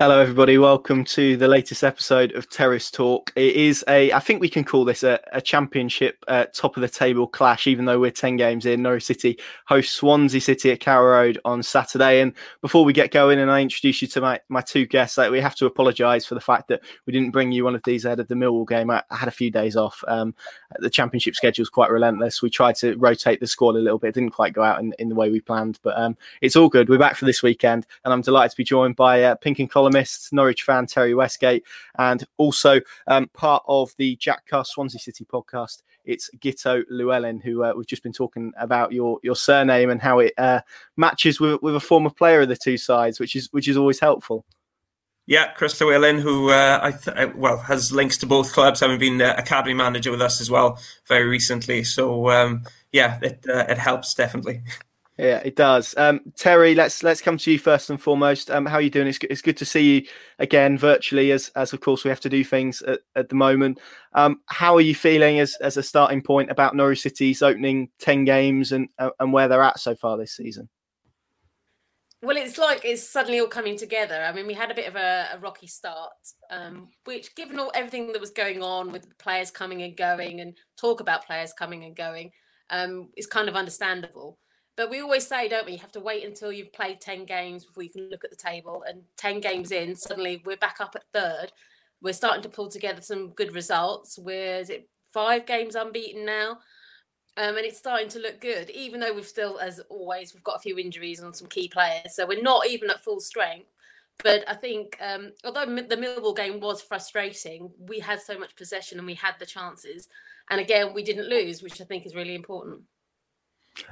Hello, everybody. Welcome to the latest episode of Terrace Talk. It is a, I think we can call this a, a championship uh, top of the table clash, even though we're 10 games in. Norwich City host Swansea City at Carrow Road on Saturday. And before we get going and I introduce you to my, my two guests, like, we have to apologise for the fact that we didn't bring you one of these ahead of the Millwall game. I, I had a few days off. Um, the championship schedule is quite relentless. We tried to rotate the squad a little bit. It didn't quite go out in, in the way we planned, but um, it's all good. We're back for this weekend, and I'm delighted to be joined by uh, Pink and Norwich fan Terri Westgate, and also um, part of the Jack Cast Swansea City podcast. It's Guto Llewelyn, who uh, we've just been talking about your your surname and how it uh, matches with, with a former player of the two sides, which is which is always helpful. Yeah, Chris Llewellyn, who uh, I th- uh, well has links to both clubs, having been uh, academy manager with us as well very recently. So um, yeah, it uh, it helps definitely. Yeah, it does. Um, Terri, let's let's come to you first and foremost. Um, how are you doing? It's, it's good to see you again virtually, as as of course we have to do things at, at the moment. Um, how are you feeling as as a starting point about Norwich City's opening ten games and uh, and where they're at so far this season? Well, it's like it's suddenly all coming together. I mean, we had a bit of a, a rocky start, um, which, given all everything that was going on with players coming and going, and talk about players coming and going, um, is kind of understandable. But we always say, don't we? You have to wait until you've played 10 games before you can look at the table. And 10 games in, suddenly we're back up at third. We're starting to pull together some good results. We're, is it five games unbeaten now? Um, and it's starting to look good, even though we've still, as always, we've got a few injuries on some key players. So we're not even at full strength. But I think, um, although the Millwall game was frustrating, we had so much possession and we had the chances. And again, we didn't lose, which I think is really important.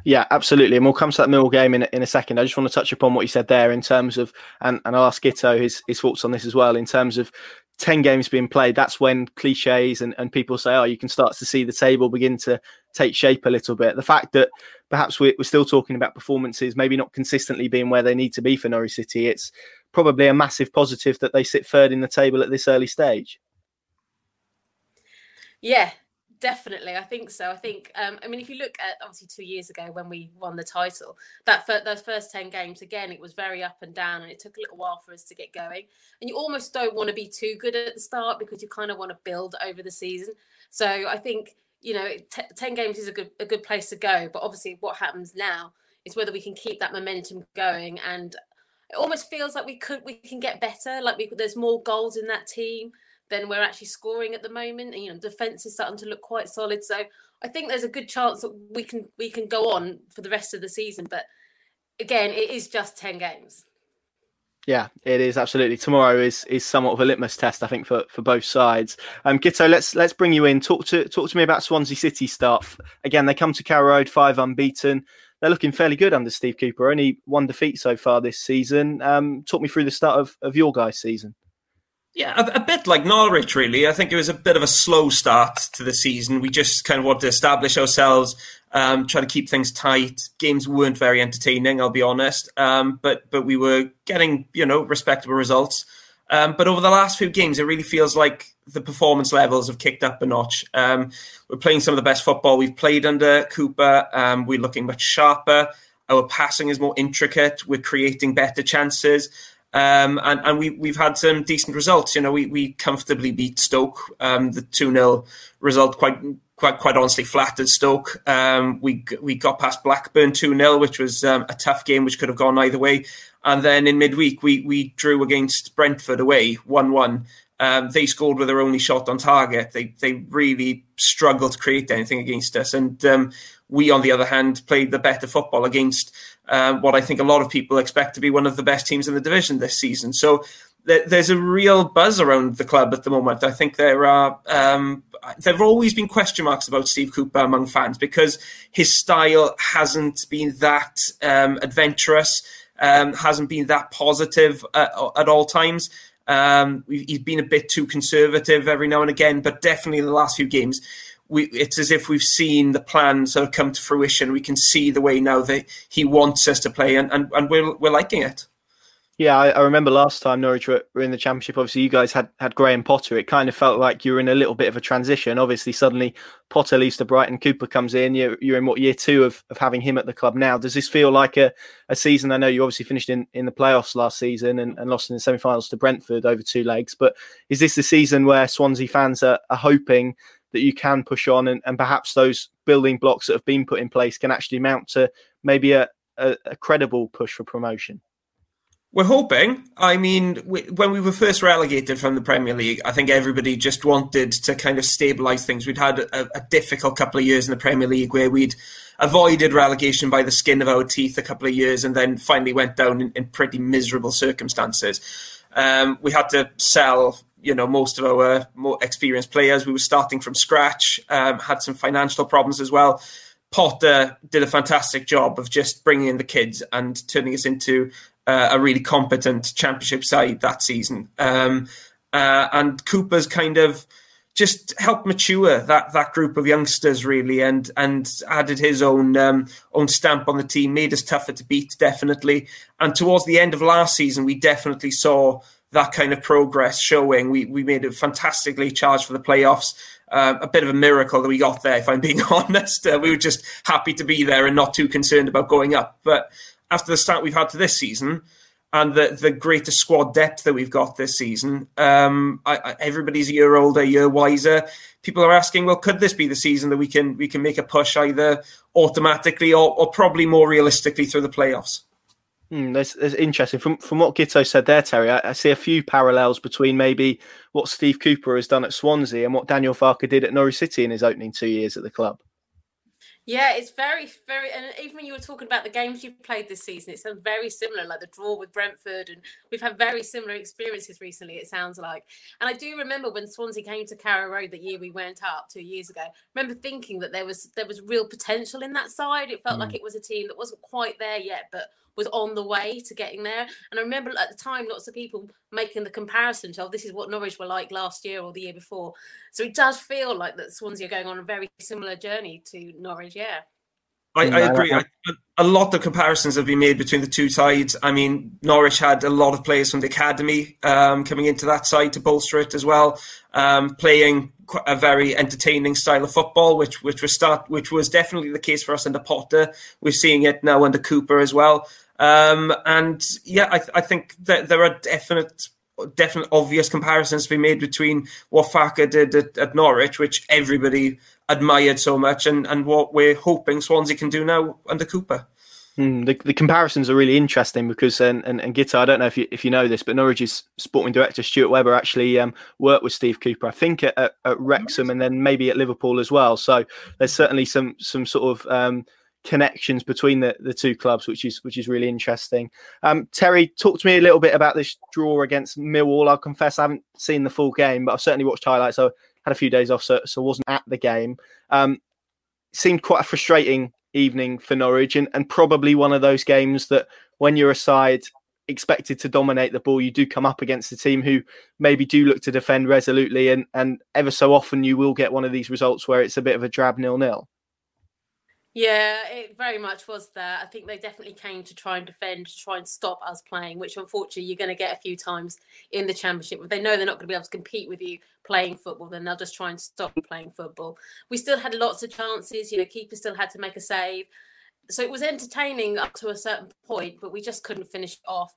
Yeah, absolutely. And we'll come to that Mill game in, in a second. I just want to touch upon what you said there in terms of, and, and I'll ask Guto his, his thoughts on this as well, in terms of 10 games being played. That's when cliches and, and people say, oh, you can start to see the table begin to take shape a little bit. The fact that perhaps we're, we're still talking about performances, maybe not consistently being where they need to be for Norwich City, it's probably a massive positive that they sit third in the table at this early stage. Yeah, Definitely, I think so. I think, um, I mean, if you look at obviously two years ago when we won the title, that fir- those first ten games again, it was very up and down, and it took a little while for us to get going. And you almost don't want to be too good at the start because you kind of want to build over the season. So I think you know, t- ten games is a good a good place to go. But obviously, what happens now is whether we can keep that momentum going, and it almost feels like we could we can get better. Like we there's more goals in that team than we're actually scoring at the moment. And you know, defense is starting to look quite solid. So I think there's a good chance that we can we can go on for the rest of the season. But again, it is just ten games. Yeah, it is absolutely. Tomorrow is is somewhat of a litmus test, I think, for, for both sides. Um, Guto, let's let's bring you in. Talk to talk to me about Swansea City stuff. Again, they come to Carrow Road five unbeaten. They're looking fairly good under Steve Cooper. Only one defeat so far this season. Um, talk me through the start of, of your guys' season. Yeah, a, a, bit like Norwich, really. I think it was a bit of a slow start to the season. We just kind of wanted to establish ourselves, um, try to keep things tight. Games weren't very entertaining, I'll be honest, um, but but we were getting you know respectable results. Um, but over the last few games, it really feels like the performance levels have kicked up a notch. Um, we're playing some of the best football we've played under Cooper. Um, we're looking much sharper. Our passing is more intricate. We're creating better chances. Um, and and we, we've had some decent results. You know, we, we comfortably beat Stoke. Um, the 2 0 result quite quite quite honestly flattered Stoke. Um, we we got past Blackburn 2 0, which was um, a tough game, which could have gone either way. And then in midweek, we, we drew against Brentford away 1 1. Um, they scored with their only shot on target. They they really struggled to create anything against us. And um, we, on the other hand, played the better football against um, what I think a lot of people expect to be one of the best teams in the division this season. So th- there's a real buzz around the club at the moment. I think there are um, there have always been question marks about Steve Cooper among fans because his style hasn't been that um, adventurous, um, hasn't been that positive at, at all times. Um, he's been a bit too conservative every now and again, but definitely in the last few games, we, it's as if we've seen the plan sort of come to fruition. We can see the way now that he wants us to play, and, and, and we're, we're liking it. Yeah, I, I, remember last time Norwich were, in the championship. Obviously, you guys had had Graham Potter. It kind of felt like you were in a little bit of a transition. Obviously, suddenly Potter leaves to Brighton, Cooper comes in. You're, you're in what year two of, of having him at the club now. Does this feel like a, a season? I know you obviously finished in, in the playoffs last season and, and lost in the semi-finals to Brentford over two legs. But is this the season where Swansea fans are, are hoping that you can push on and, and perhaps those building blocks that have been put in place can actually mount to maybe a, a, a credible push for promotion? We're hoping. I mean, we, when we were first relegated from the Premier League, I think everybody just wanted to kind of stabilise things. We'd had a, a, difficult couple of years in the Premier League where we'd avoided relegation by the skin of our teeth a couple of years and then finally went down in, in pretty miserable circumstances. Um, we had to sell, you know, most of our more experienced players. We were starting from scratch, um, had some financial problems as well. Potter did a fantastic job of just bringing in the kids and turning us into uh, a really competent championship side that season. Um, uh, and Cooper's kind of just helped mature that that group of youngsters really, and and added his own um, own stamp on the team, made us tougher to beat definitely. And towards the end of last season, we definitely saw that kind of progress showing. We we made it fantastically charged for the playoffs. Uh, a bit of a miracle that we got there, if I'm being honest. Uh, we were just happy to be there and not too concerned about going up. But after the start we've had to this season and the the greater squad depth that we've got this season, um, I, I, everybody's a year older, a year wiser. People are asking, well, could this be the season that we can we can make a push either automatically or, or probably more realistically through the playoffs? Mm, that's, that's, interesting. From from what Guto said there, Terri, I, I, see a few parallels between maybe what Steve Cooper has done at Swansea and what Daniel Farke did at Norwich City in his opening two years at the club. Yeah, it's very, very, and even when you were talking about the games you've played this season, it sounds very similar, like the draw with Brentford, and we've had very similar experiences recently. It sounds like, and I do remember when Swansea came to Carrow Road the year we went up two years ago. I remember thinking that there was there was real potential in that side. It felt mm. like it was a team that wasn't quite there yet, but was on the way to getting there. And I remember at the time, lots of people making the comparison to, oh, this is what Norwich were like last year or the year before. So it does feel like that Swansea are going on a very similar journey to Norwich. Yeah. I, I agree. I, a lot of comparisons have been made between the two sides. I mean, Norwich had a lot of players from the academy um, coming into that side to bolster it as well, um, playing a very entertaining style of football, which which was start which was definitely the case for us under Potter. We're seeing it now under Cooper as well. Um, and yeah, I, I, think that there are definite, definite obvious comparisons to be made between what Farke did at, at Norwich, which everybody admired so much, and, and what we're hoping Swansea can do now under Cooper. Mm, the, the comparisons are really interesting because and, and, and I don't know if you if you know this, but Norwich's sporting director Stuart Webber actually um, worked with Steve Cooper, I think at, at, at, Wrexham and then maybe at Liverpool as well. So there's certainly some some sort of um, connections between the, the two clubs, which is which is really interesting. Um, Terri, talk to me a little bit about this draw against Millwall. I'll confess I haven't seen the full game, but I've certainly watched highlights. I had a few days off, so, so wasn't at the game. Um, seemed quite a frustrating evening for Norwich, and, and probably one of those games that when you're a side expected to dominate the ball, you do come up against a team who maybe do look to defend resolutely, and and ever so often you will get one of these results where it's a bit of a drab nil nil. Yeah, it very much was that. I think they definitely came to try and defend, to try and stop us playing, which unfortunately you're going to get a few times in the championship. If they know they're not going to be able to compete with you playing football, then they'll just try and stop playing football. We still had lots of chances. You know, keeper still had to make a save, so it was entertaining up to a certain point, but we just couldn't finish off.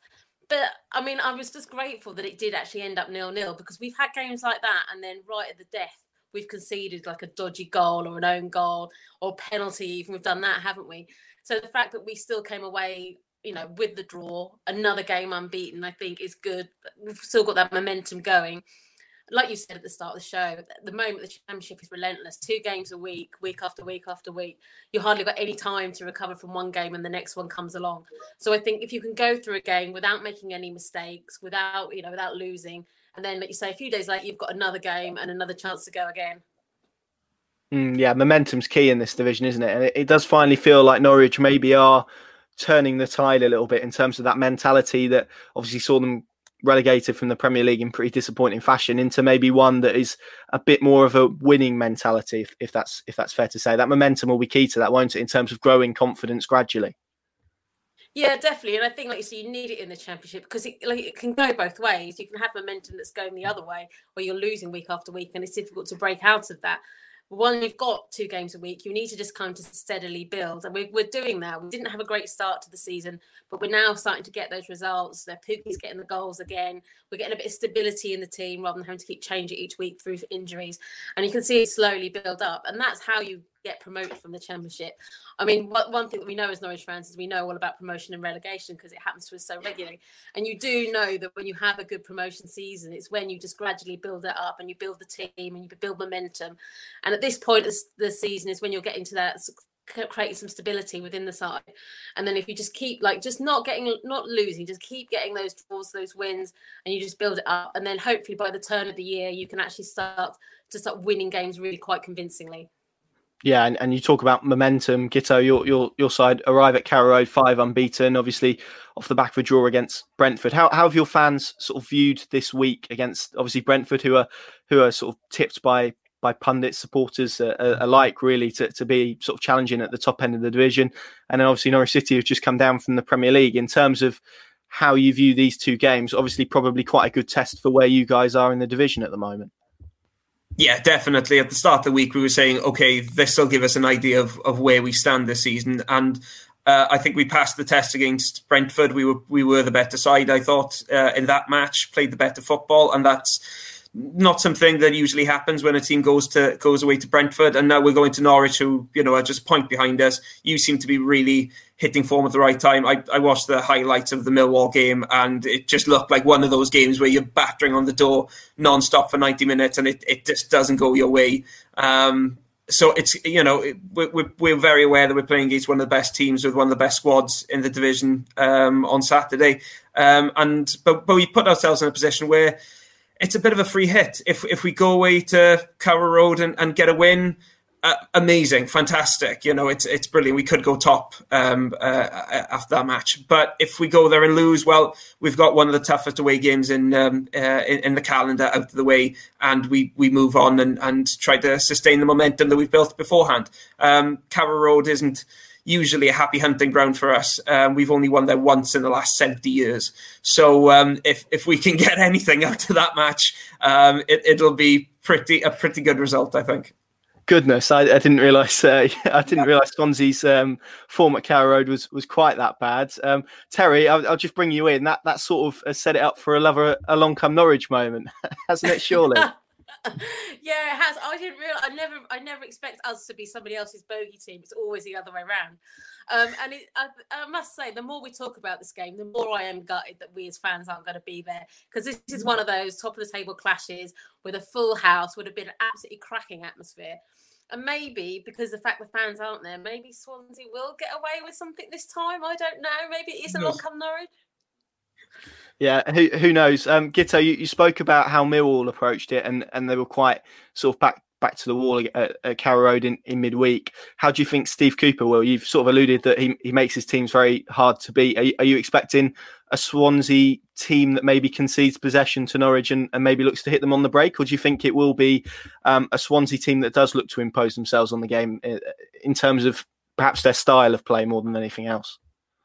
But I mean, I was just grateful that it did actually end up nil nil because we've had games like that, and then right at the death we've conceded like a dodgy goal or an own goal or penalty even we've done that haven't we? So the fact that we still came away you know with the draw another game unbeaten i think is good. We've still got that momentum going. Like you said at the start of the show the moment the championship is relentless two games a week week after week after week you hardly got any time to recover from one game and the next one comes along. So i think if you can go through a game without making any mistakes without you know without losing and then like you say a few days later you've got another game and another chance to go again. Mm, yeah momentum's key in this division isn't it? And it, it, does finally feel like norwich maybe are turning the tide a little bit in terms of that mentality that obviously saw them relegated from the premier league in pretty disappointing fashion into maybe one that is a bit more of a winning mentality if, if that's if that's fair to say. That momentum will be key to that won't it in terms of growing confidence gradually Yeah, definitely, and I think, like you say, you need it in the championship because it like it can go both ways. You can have momentum that's going the other way, where you're losing week after week, and it's difficult to break out of that But when you've got two games a week, you need to just kind of steadily build. And we're, we're doing that. We didn't have a great start to the season, but we're now starting to get those results. The Pukki's getting the goals again. We're getting a bit of stability in the team rather than having to keep changing each week through injuries. And you can see it slowly build up. And that's how you get promoted from the championship. I mean, one thing that we know as Norwich fans is we know all about promotion and relegation because it happens to us so regularly. And you do know that when you have a good promotion season, it's when you just gradually build it up and you build the team and you build momentum. And at this point of the season is when you're getting to that creating some stability within the side and then if you just keep like just not getting not losing just keep getting those draws those wins and you just build it up and then hopefully by the turn of the year you can actually start to start winning games really quite convincingly yeah, and, and you talk about momentum. Guto, your your your side arrive at Carrow Road five unbeaten, obviously off the back of a draw against Brentford. How how have your fans sort of viewed this week against obviously Brentford, who are who are sort of tipped by by pundits, supporters uh, uh, alike, really to, to be sort of challenging at the top end of the division, and then obviously Norwich City have just come down from the Premier League. In terms of how you view these two games, obviously probably quite a good test for where you guys are in the division at the moment. Yeah, definitely. At the start of the week, we were saying, okay, this will give us an idea of, of where we stand this season. And uh, I think we passed the test against Brentford. We were we were the better side, I thought, uh, in that match, played the better football, and that's not something that usually happens when a team goes to goes away to Brentford. And now we're going to Norwich, who you know are just point behind us. You seem to be really hitting form at the right time. I, I watched the highlights of the Millwall game, and it just looked like one of those games where you're battering on the door non-stop for 90 minutes, and it, it just doesn't go your way. Um, so it's you know we're, we're very aware that we're playing against one of the best teams with one of the best squads in the division um, on Saturday, um, and but but we put ourselves in a position where it's a bit of a free hit if if we go away to Carrow Road and, and get a win uh, amazing, fantastic. You know, it's it's brilliant. We could go top um, uh, after that match, but if we go there and lose, well, we've got one of the toughest away games in um, uh, in, in, the calendar out of the way, and we we move on and and try to sustain the momentum that we've built beforehand. Um, Carrow Road isn't usually a happy hunting ground for us. Um, we've only won there once in the last 70 years. So um, if if we can get anything out of that match, um, it, it'll be pretty a pretty good result, I think goodness, I, I didn't realise. Uh, I didn't realise Swansea's um, form at Carrow Road was was quite that bad. Um, Terri, I'll, I'll, just bring you in. That that sort of set it up for a lover along come Norwich moment, hasn't it? Surely. yeah, it has. I didn't realize. I never, I never expect us to be somebody else's bogey team. It's always the other way around. Um, and it, I, I, must say, the more we talk about this game, the more I am gutted that we as fans aren't going to be there because this is one of those top of the table clashes with a full house would have been an absolutely cracking atmosphere. And maybe because the fact the fans aren't there, maybe Swansea will get away with something this time. I don't know. Maybe it is a long come Norwich. Yeah, who who knows? Um, Guto, you, you spoke about how Millwall approached it, and, and they were quite sort of back back to the wall at, at Carrow Road in, in midweek. How do you think Steve Cooper will? You've sort of alluded that he, he makes his teams very hard to beat. Are you, are you expecting a Swansea team that maybe concedes possession to Norwich and, and, maybe looks to hit them on the break? Or do you think it will be um, a Swansea team that does look to impose themselves on the game in, uh, in terms of perhaps their style of play more than anything else?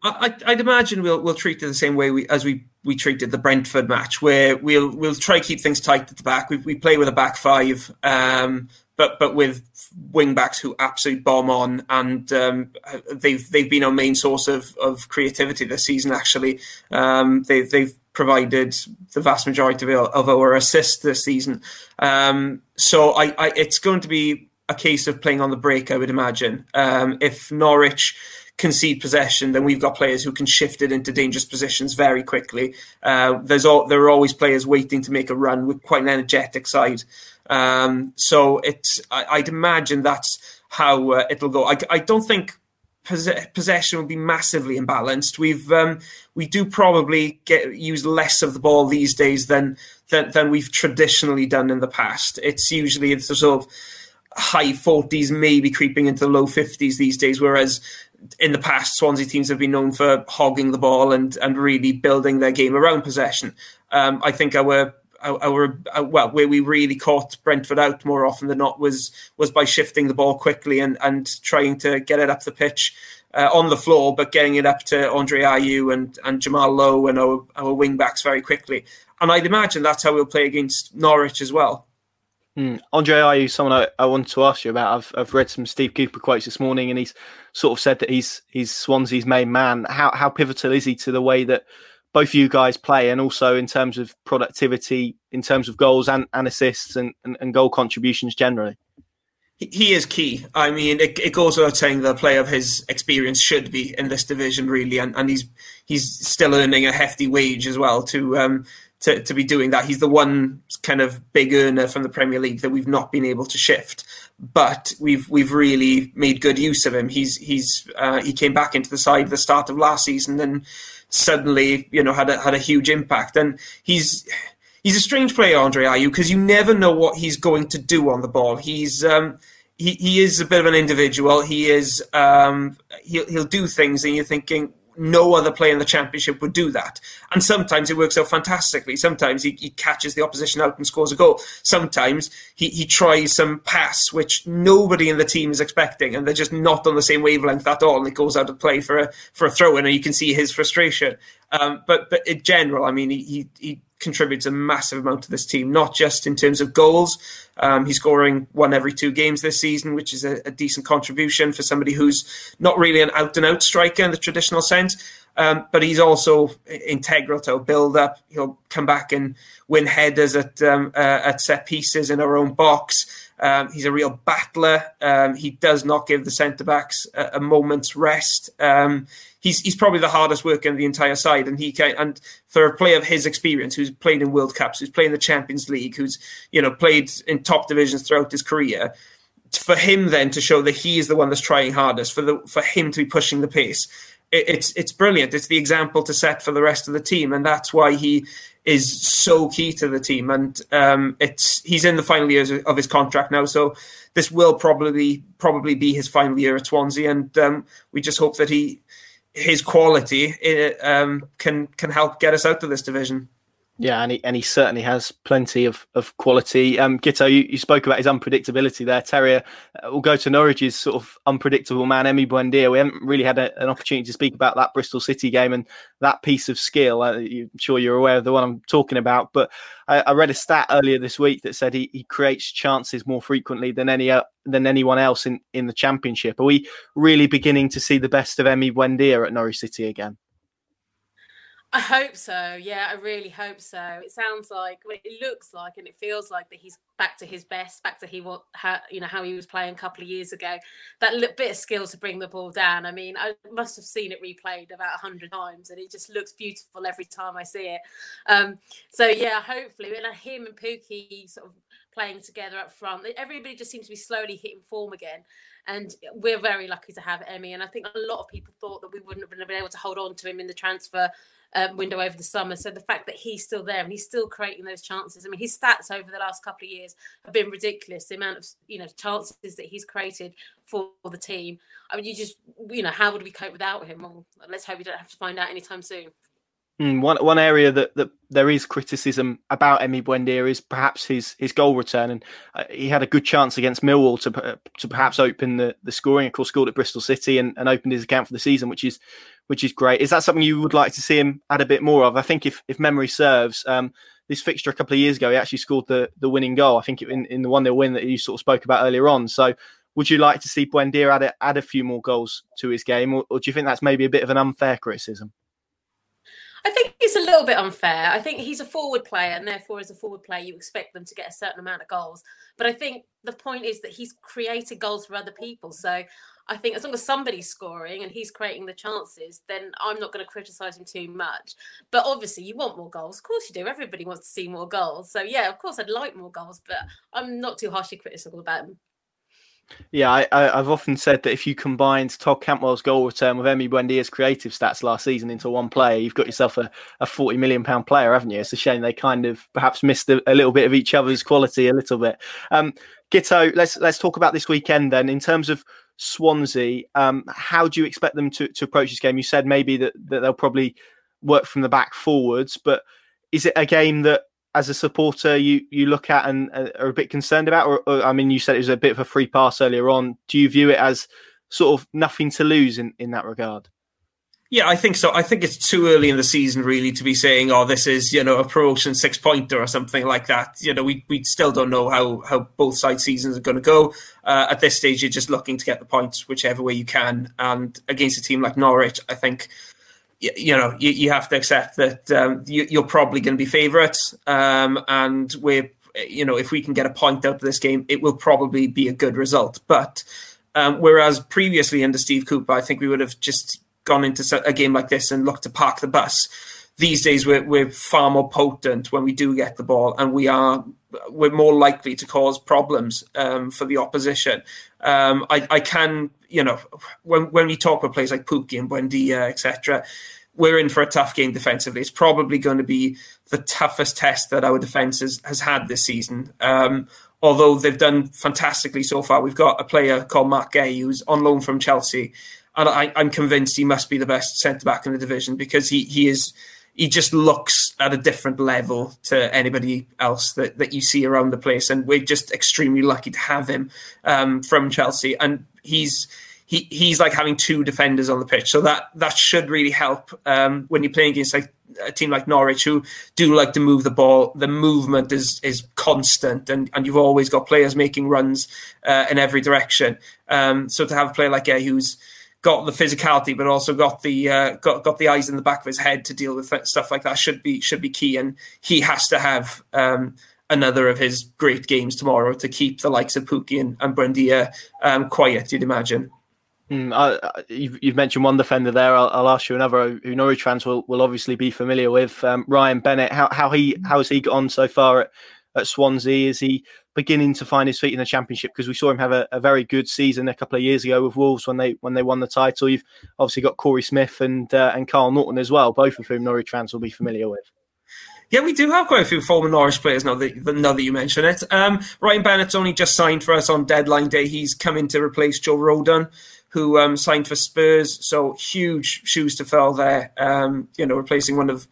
I, would imagine we'll we'll treat it the same way we, as we, we treated the Brentford match, where we'll we'll try to keep things tight at the back. We, we play with a back five, um, but but with wing backs who absolutely bomb on, and um, they've they've been our main source of, of creativity this season. Actually, um, they've they've provided the vast majority of our, of our assists this season. Um, so I, I, it's going to be a case of playing on the break, I would imagine. Um, if Norwich concede possession, then we've got players who can shift it into dangerous positions very quickly. Uh, there's all, there are always players waiting to make a run with quite an energetic side. Um, so it's I, would imagine that's how uh, it'll go. I, I don't think possession will be massively imbalanced. We've um, we do probably get use less of the ball these days than, than than we've traditionally done in the past. It's usually a sort of high 40s, maybe creeping into the low 50s these days, whereas in the past, Swansea teams have been known for hogging the ball and and really building their game around possession. Um, I think our our, our, well, where we really caught Brentford out more often than not was was by shifting the ball quickly and and trying to get it up the pitch uh, on the floor, but getting it up to Andre Ayew and, and Jamal Lowe and our, our wing backs very quickly. And I'd imagine that's how we'll play against Norwich as well. Mm. Andre Ayew, someone I, I wanted to ask you about. I've, I've read some Steve Cooper quotes this morning, and he's sort of said that he's he's Swansea's main man. How how pivotal is he to the way that both you guys play, and also in terms of productivity, in terms of goals and, and assists and, and, and goal contributions generally? he is key. I mean, it, it, goes without saying that a player of his experience should be in this division, really, and, and he's he's still earning a hefty wage as well to um to, to be doing that. He's the one kind of big earner from the Premier League that we've not been able to shift, but we've we've really made good use of him. He's he's uh, he came back into the side at the start of last season and suddenly you know had a, had a huge impact, and he's he's a strange player, Andre Ayew, because you never know what he's going to do on the ball. He's um, he, he is a bit of an individual. He is um, he'll he'll do things, and you're thinking no other player in the championship would do that. And sometimes it works out fantastically. Sometimes he, he catches the opposition out and scores a goal. Sometimes he, he tries some pass which nobody in the team is expecting, and they're just not on the same wavelength at all, and it goes out of play for a for a throw in, and you can see his frustration. Um, but but in general, I mean, he, he contributes a massive amount to this team, not just in terms of goals. Um, he's scoring one every two games this season, which is a, a, decent contribution for somebody who's not really an out and out striker in the traditional sense. Um, but he's also integral to our build up. He'll come back and win headers at um, uh, at set pieces in our own box. Um, he's a real battler. Um, he does not give the centre backs a, a, moment's rest. He's he's probably the hardest worker in the entire side, and he can and for a player of his experience, who's played in World Cups, who's played in the Champions League, who's you know played in top divisions throughout his career, for him then to show that he is the one that's trying hardest, for the for him to be pushing the pace, it, it's it's brilliant. It's the example to set for the rest of the team, and that's why he is so key to the team. And um, it's he's in the final years of his contract now, so this will probably probably be his final year at Swansea, and um, we just hope that he his quality it, um, can can help get us out of this division. Yeah, and he and he certainly has plenty of, of quality. Um, Guto, you, you spoke about his unpredictability there. Terrier, uh, we'll go to Norwich's sort of unpredictable man, Emi Buendia. We haven't really had a, an opportunity to speak about that Bristol City game and that piece of skill. Uh, I'm sure you're aware of the one I'm talking about. But I, I read a stat earlier this week that said he, he creates chances more frequently than any uh, than anyone else in, in the championship. Are we really beginning to see the best of Emi Buendia at Norwich City again? I hope so. Yeah, I really hope so. It sounds like well, it looks like and it feels like that he's back to his best, back to he what how you know how he was playing a couple of years ago. That little bit of skill to bring the ball down. I mean, I must have seen it replayed about hundred times, and it just looks beautiful every time I see it. Um, so yeah, hopefully, and him and Pukki sort of playing together up front. Everybody just seems to be slowly hitting form again. And we're very lucky to have Emi. And I think a lot of people thought that we wouldn't have been able to hold on to him in the transfer um, window over the summer. So the fact that he's still there and he's still creating those chances. I mean, his stats over the last couple of years have been ridiculous. The amount of you know chances that he's created for the team. I mean, you just you know how would we cope without him? Well, let's hope we don't have to find out anytime soon. Mm, one one area that, that there is criticism about Emi Buendia is perhaps his his goal return, and uh, he had a good chance against Millwall to to perhaps open the, the scoring. Of course, scored at Bristol City and, and opened his account for the season, which is which is great. Is that something you would like to see him add a bit more of? I think if if memory serves, um, this fixture a couple of years ago, he actually scored the the winning goal. I think in, in the one 0 win that you sort of spoke about earlier on. So. Would you like to see Buendia add a, add a few more goals to his game, or, or do you think that's maybe a bit of an unfair criticism? I think it's a little bit unfair. I think he's a forward player, and therefore, as a forward player, you expect them to get a certain amount of goals. But I think the point is that he's created goals for other people. So I think as long as somebody's scoring and he's creating the chances, then I'm not going to criticise him too much. But obviously, you want more goals. Of course, you do. Everybody wants to see more goals. So yeah, of course, I'd like more goals, but I'm not too harshly critical about him. Yeah, I, have often said that if you combined Todd Cantwell's goal return with Emi Buendia's creative stats last season into one player, you've got yourself a, a forty million pound player, haven't you? It's a shame they kind of perhaps missed a, a little bit of each other's quality a little bit. Um, Guto, let's let's talk about this weekend then. In terms of Swansea, um, how do you expect them to, to approach this game? You said maybe that, that they'll probably work from the back forwards, but is it a game that as a supporter you you look at and uh, are a bit concerned about or, or, i mean you said it was a bit of a free pass earlier on do you view it as sort of nothing to lose in, in that regard? Yeah, I think so. I think it's too early in the season really to be saying, "Oh, this is you know a promotion six pointer" or something like that. You know, we we still don't know how how both side seasons are going to go. Uh, at this stage, you're just looking to get the points whichever way you can. And against a team like Norwich, I think you, know you, you, have to accept that um, you, are probably going to be favourites, um, and we're you know if we can get a point out of this game, it will probably be a good result. But um, whereas previously under Steve Cooper, I think we would have just gone into a game like this and looked to park the bus. These days, we're, we're far more potent when we do get the ball, and we are we're more likely to cause problems um, for the opposition. Um, I, I, can, you know, when when we talk about players like Pukki and Buendia, etc., we're in for a tough game defensively. It's probably going to be the toughest test that our defence has, has had this season. Um, although they've done fantastically so far, we've got a player called Marc Guéhi who's on loan from Chelsea and I, am convinced he must be the best centre back in the division because he he is he just looks at a different level to anybody else that, that you see around the place, and we're just extremely lucky to have him um, from Chelsea, and he's. He, he's like having two defenders on the pitch, so that that should really help um, when you're playing against like a team like Norwich who do like to move the ball. The movement is is constant, and, and you've always got players making runs uh, in every direction. Um, so to have a player like a who's got the physicality, but also got the uh, got got the eyes in the back of his head to deal with stuff like that should be should be key. And he has to have um, another of his great games tomorrow to keep the likes of Pukki and, and Buendia um, quiet. You'd imagine. Mm, uh, you've, you've, mentioned one defender there. I'll, I'll, ask you another who Norwich fans will, will obviously be familiar with. Um, Ryan Bennett. How how he how has he got on so far at, at Swansea? Is he beginning to find his feet in the championship because we saw him have a, a, very good season a couple of years ago with Wolves when they when they won the title. You've obviously got Korey Smith and uh, and Kyle Naughton as well, both of whom Norwich fans will be familiar with. Yeah, we do have quite a few former Norwich players now that, now that you mention it. Um, Ryan Bennett's only just signed for us on deadline day. He's coming to replace Joe Rodon, who um, signed for Spurs. So huge shoes to fill there. Um, you know, replacing one of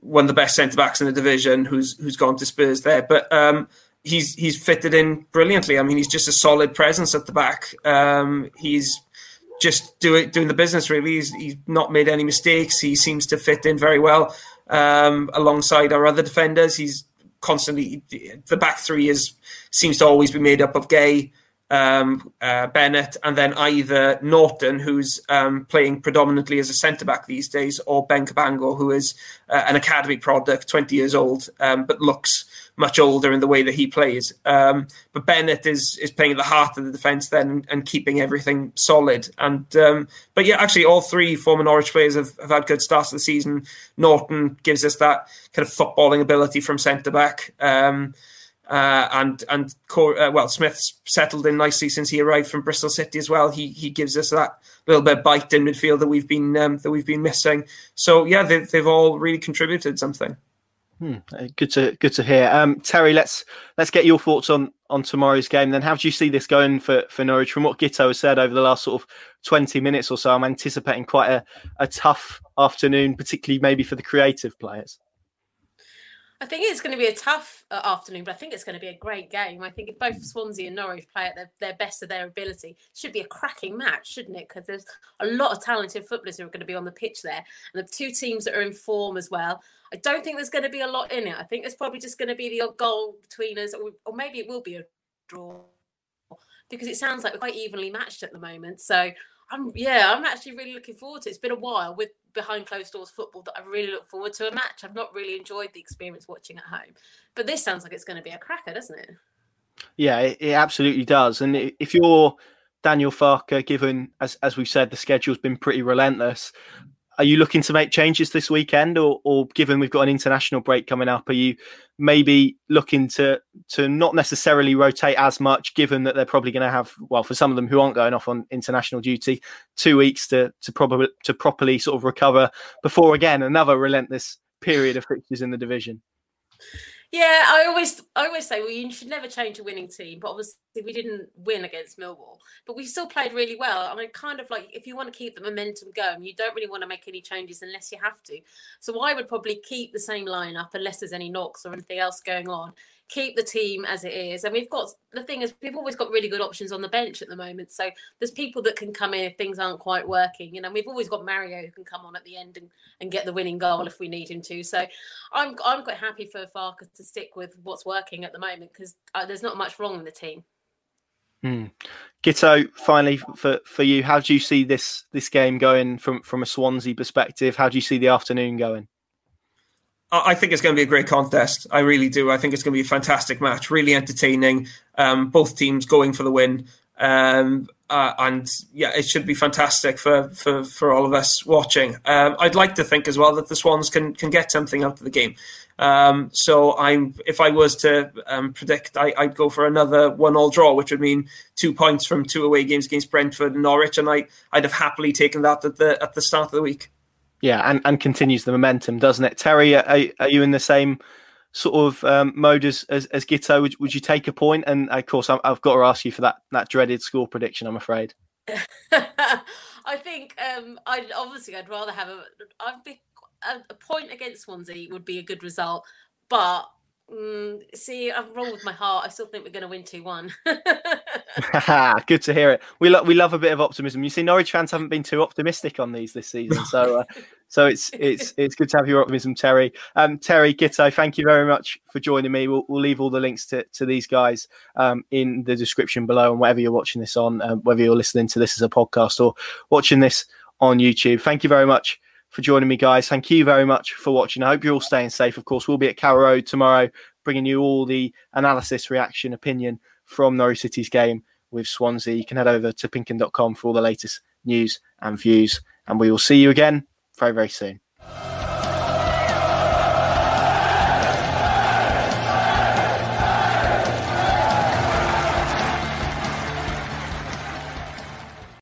one of the best centre backs in the division, who's who's gone to Spurs there. But um, he's he's fitted in brilliantly. I mean, he's just a solid presence at the back. Um, he's just doing doing the business really. He's, he's not made any mistakes. He seems to fit in very well um, alongside our other defenders. He's constantly the back three is seems to always be made up of Guéhi, um, uh, Bennett, and then either Naughton, who's um, playing predominantly as a centre back these days, or Ben Cabango, who is uh, an academy product, twenty years old, um, but looks much older in the way that he plays. Um, but Bennett is is playing at the heart of the defence then and, keeping everything solid. And um, but yeah, actually, all three former Norwich players have, have had good starts of the season. Naughton gives us that kind of footballing ability from centre back. Uh, and and uh, well, Smith's settled in nicely since he arrived from Bristol City as well. He he gives us that little bit of bite in midfield that we've been um, that we've been missing. So yeah, they've they've all really contributed something. Hmm, uh, good to good to hear. Um, Terri, let's let's get your thoughts on on tomorrow's game. Then, how do you see this going for for Norwich? From what Guto has said over the last sort of twenty minutes or so, I'm anticipating quite a, a tough afternoon, particularly maybe for the creative players. I think it's going to be a tough uh, afternoon, but I think it's going to be a great game. I think if both Swansea and Norwich play at their, their best of their ability, it should be a cracking match, shouldn't it? Because there's a lot of talented footballers who are going to be on the pitch there, and the two teams that are in form as well. I don't think there's going to be a lot in it. I think there's probably just going to be the odd goal between us, or, or maybe it will be a draw because it sounds like we're quite evenly matched at the moment. So I'm yeah, I'm actually really looking forward to it. It's been a while with behind closed doors football that I really look forward to a match. I've not really enjoyed the experience watching at home, but this sounds like it's going to be a cracker, doesn't it? Yeah, it, it absolutely does. And if you're Daniel Farke, given as as we've said, the schedule's been pretty relentless. Are you looking to make changes this weekend, or, or given we've got an international break coming up, are you maybe looking to to not necessarily rotate as much, given that they're probably going to have, well, for some of them who aren't going off on international duty, two weeks to to probably to properly sort of recover before again another relentless period of fixtures in the division. Yeah, I always I always say well you should never change a winning team, but obviously we didn't win against Millwall, but we still played really well. I kind of like if you want to keep the momentum going, you don't really want to make any changes unless you have to. So I would probably keep the same lineup unless there's any knocks or anything else going on. Keep the team as it is. And we've got the thing is we've always got really good options on the bench at the moment. So there's people that can come in if things aren't quite working. You know, we've always got Mario who can come on at the end and, and get the winning goal if we need him to. So I'm I'm quite happy for Farke to stick with what's working at the moment because uh, there's not much wrong in the team. Mm. Guto, finally for, for you, how do you see this this game going from from a Swansea perspective? How do you see the afternoon going? I think it's going to be a great contest. I really do. I think it's going to be a fantastic match, really entertaining. Um, both teams going for the win, um, uh, and yeah, it should be fantastic for for, for all of us watching. Um, I'd like to think as well that the Swans can can get something out of the game. Um, so I'm if I was to um, predict, I, would go for another one-all draw, which would mean two points from two away games against Brentford and Norwich, and I I'd have happily taken that at the at the start of the week. Yeah, and, and continues the momentum, doesn't it? Terri, are, are you in the same sort of um, mode as, as, as Guto? Would, would you take a point? And of course, i have got to ask you for that that dreaded score prediction. I'm afraid. I think um, I obviously I'd rather have a I'd be a, a point against Swansea would be a good result, but Mm, see, I'm wrong with my heart. I still think we're going to win two one. Good to hear it. We love we love a bit of optimism. You see, Norwich fans haven't been too optimistic on these this season, so uh, so it's it's it's good to have your optimism, Terri. Um, Terri Guto, thank you very much for joining me. We'll, we'll leave all the links to, to these guys um, in the description below, and whatever you're watching this on, um, whether you're listening to this as a podcast or watching this on YouTube. Thank you very much for joining me, guys. Thank you very much for watching. I hope you're all staying safe. Of course, we'll be at Carrow Road tomorrow, bringing you all the analysis, reaction, opinion from Norwich City's game with Swansea. You can head over to pinkun.com for all the latest news and views. And we will see you again very, very soon.